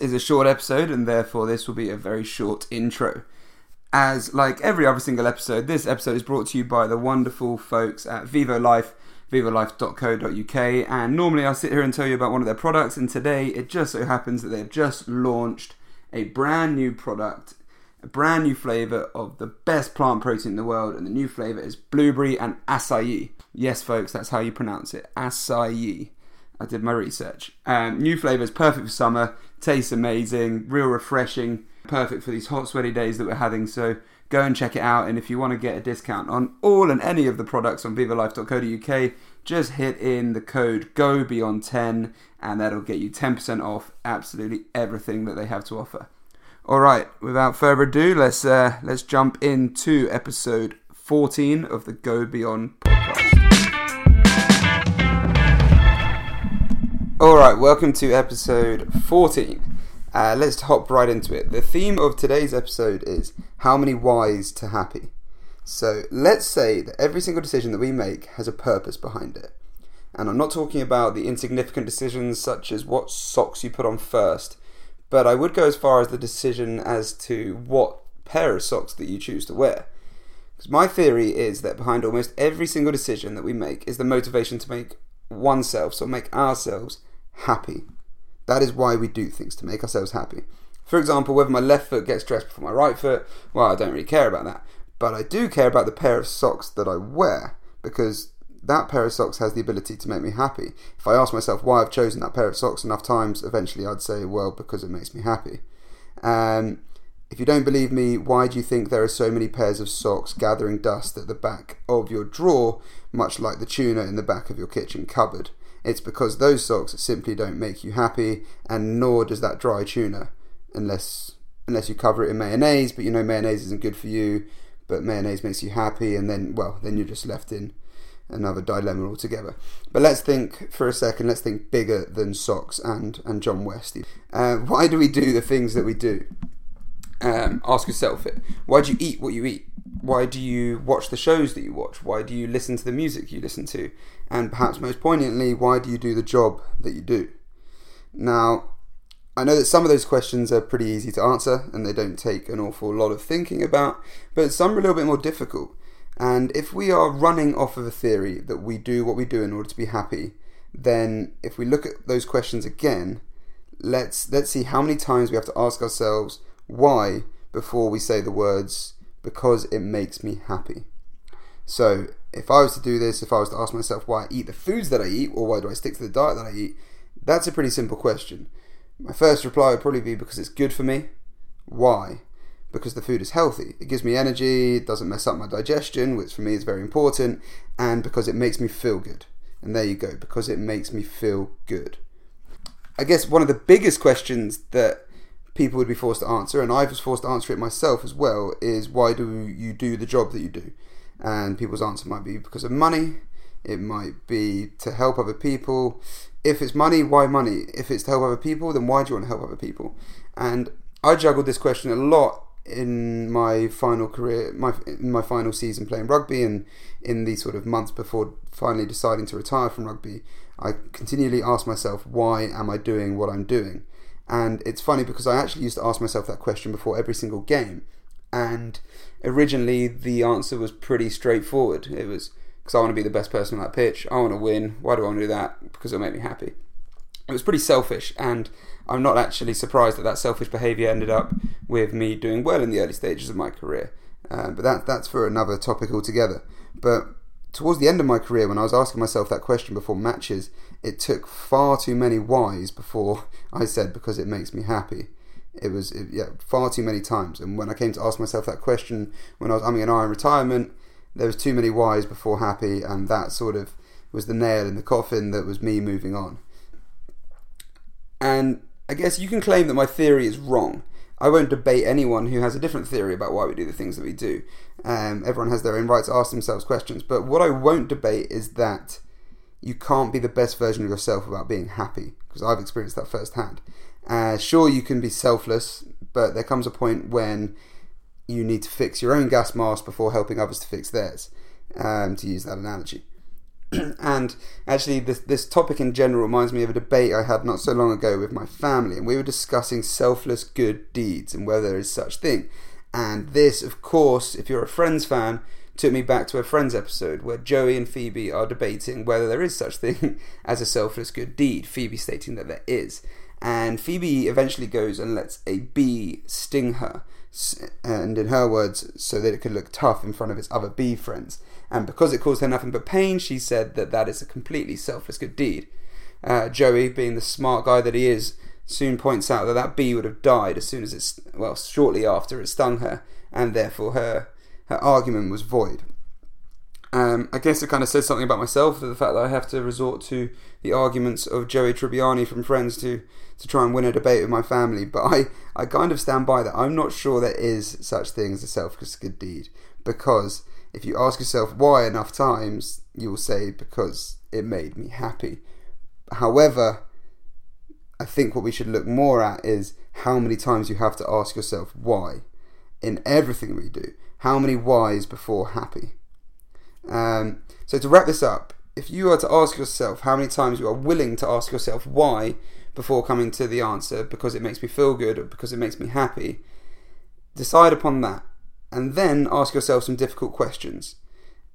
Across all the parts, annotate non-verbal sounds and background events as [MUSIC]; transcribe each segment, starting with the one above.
is a short episode, and therefore this will be a very short intro. As like every other single episode, this episode is brought to you by the wonderful folks at Vivo Life, vivolife.co.uk. And normally I sit here and tell you about one of their products, and today it just so happens that they've just launched a brand new product, a brand new flavour of the best plant protein in the world, and the new flavour is blueberry and acai. Yes, folks, that's how you pronounce it, acai. I did my research. Um, new flavours, perfect for summer, tastes amazing, real refreshing, perfect for these hot, sweaty days that we're having. So go and check it out. And if you want to get a discount on all and any of the products on vivolife.co.uk, just hit in the code Go Beyond 10 and that'll get you 10% off absolutely everything that they have to offer. All right, without further ado, let's uh, let's jump into episode 14 of the Go Beyond podcast. All right, welcome to episode 14. Uh, let's hop right into it. The theme of today's episode is how many whys to happy. So let's say that every single decision that we make has a purpose behind it. And I'm not talking about the insignificant decisions such as what socks you put on first, but I would go as far as the decision as to what pair of socks that you choose to wear. Because my theory is that behind almost every single decision that we make is the motivation to make oneself, so make ourselves happy. That is why we do things to make ourselves happy. For example, whether my left foot gets dressed before my right foot, well, I don't really care about that. But I do care about the pair of socks that I wear because that pair of socks has the ability to make me happy. If I ask myself why I've chosen that pair of socks enough times, eventually I'd say, well, because it makes me happy. Um, if you don't believe me, why do you think there are so many pairs of socks gathering dust at the back of your drawer, much like the tuna in the back of your kitchen cupboard? It's because those socks simply don't make you happy, and nor does that dry tuna, unless unless you cover it in mayonnaise. But you know mayonnaise isn't good for you, but mayonnaise makes you happy, and then well, then you're just left in another dilemma altogether. But let's think for a second. Let's think bigger than socks and and John West. Uh, why do we do the things that we do? Um, ask yourself it. Why do you eat what you eat? Why do you watch the shows that you watch? Why do you listen to the music you listen to? And perhaps most poignantly, why do you do the job that you do? Now, I know that some of those questions are pretty easy to answer and they don't take an awful lot of thinking about, but some are a little bit more difficult. And if we are running off of a theory that we do what we do in order to be happy, then if we look at those questions again, let's let's see how many times we have to ask ourselves why before we say the words because it makes me happy. So, if I was to do this, if I was to ask myself why I eat the foods that I eat, or why do I stick to the diet that I eat, that's a pretty simple question. My first reply would probably be because it's good for me. Why? Because the food is healthy. It gives me energy, it doesn't mess up my digestion, which for me is very important, and because it makes me feel good. And there you go, because it makes me feel good. I guess one of the biggest questions that people would be forced to answer, and I was forced to answer it myself as well, is why do you do the job that you do? And people's answer might be because of money, it might be to help other people. If it's money, why money? If it's to help other people, then why do you want to help other people? And I juggled this question a lot in my final career, my my final season playing rugby, and in the sort of months before finally deciding to retire from rugby, I continually asked myself, why am I doing what I'm doing? And it's funny because I actually used to ask myself that question before every single game. And originally the answer was pretty straightforward. It was because I want to be the best person on that pitch. I want to win. Why do I want to do that? Because it'll make me happy. It was pretty selfish, and I'm not actually surprised that that selfish behaviour ended up with me doing well in the early stages of my career. Uh, but that that's for another topic altogether. But towards the end of my career, when I was asking myself that question before matches, it took far too many whys before [LAUGHS] I said because it makes me happy. It was it, yeah far too many times. And when I came to ask myself that question when I was umming and ahhing retirement, there was too many whys before happy, and that sort of was the nail in the coffin that was me moving on. And I guess you can claim that my theory is wrong. I won't debate anyone who has a different theory about why we do the things that we do. Um, everyone has their own right to ask themselves questions. But what I won't debate is that you can't be the best version of yourself without being happy, because I've experienced that firsthand. Uh, sure, you can be selfless, but there comes a point when you need to fix your own gas mask before helping others to fix theirs, um, to use that analogy. [CLEARS THROAT] and actually, this this topic in general reminds me of a debate I had not so long ago with my family, and we were discussing selfless good deeds and whether there is such thing. And this, of course, if you're a Friends fan, took me back to a Friends episode where Joey and Phoebe are debating whether there is such thing [LAUGHS] as a selfless good deed. Phoebe stating that there is, and Phoebe eventually goes and lets a bee sting her, and in her words, so that it could look tough in front of its other bee friends. And because it caused her nothing but pain, she said that that is a completely selfless good deed. Uh, Joey, being the smart guy that he is, soon points out that that bee would have died as soon as it, well, shortly after it stung her, and therefore her her argument was void. Um, I guess it kind of says something about myself, the fact that I have to resort to the arguments of Joey Tribbiani from Friends to, to try and win a debate with my family. But I, I kind of stand by that. I'm not sure there is such thing as a selfless good deed. Because if you ask yourself why enough times, you will say, because it made me happy. However, I think what we should look more at is how many times you have to ask yourself why in everything we do. How many whys before happy? Um, so to wrap this up, if you are to ask yourself how many times you are willing to ask yourself why before coming to the answer because it makes me feel good or because it makes me happy, decide upon that and then ask yourself some difficult questions.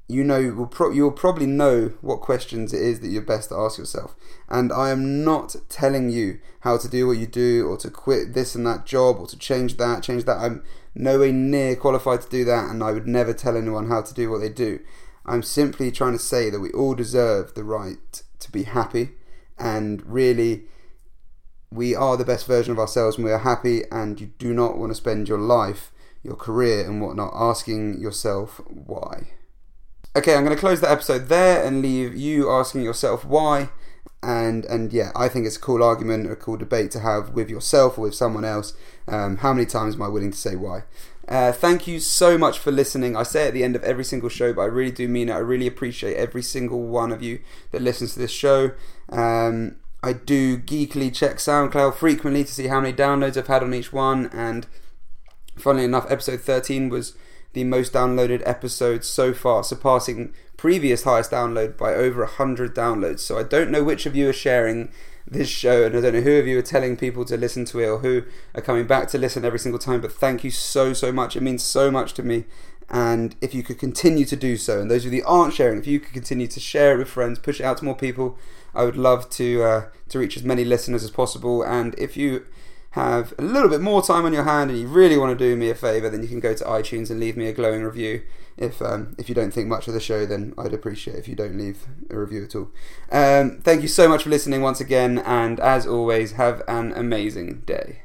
You know, you'll, pro- you'll probably know what questions it is that you're best to ask yourself. And I am not telling you how to do what you do or to quit this and that job or to change that, change that. I'm nowhere near qualified to do that, and I would never tell anyone how to do what they do. I'm simply trying to say that we all deserve the right to be happy, and really, we are the best version of ourselves when we are happy, and you do not want to spend your life, your career, and whatnot asking yourself why. Okay, I'm going to close the episode there and leave you asking yourself why. And and yeah, I think it's a cool argument, a cool debate to have with yourself or with someone else. Um, how many times am I willing to say why? Uh, thank you so much for listening. I say at the end of every single show, but I really do mean it. I really appreciate every single one of you that listens to this show. Um, I do geekily check SoundCloud frequently to see how many downloads I've had on each one, and funnily enough, episode 13 was the most downloaded episode so far, surpassing previous highest download by over 100 downloads. So I don't know which of you are sharing this show, and I don't know who of you are telling people to listen to it or who are coming back to listen every single time, but thank you so, so much. It means so much to me. And if you could continue to do so, and those of you that aren't sharing, if you could continue to share it with friends, push it out to more people, I would love to uh, to reach as many listeners as possible. And if you have a little bit more time on your hand and you really want to do me a favor, then you can go to iTunes and leave me a glowing review. If um, if you don't think much of the show, then I'd appreciate if you don't leave a review at all. Um, thank you so much for listening once again, and as always, have an amazing day.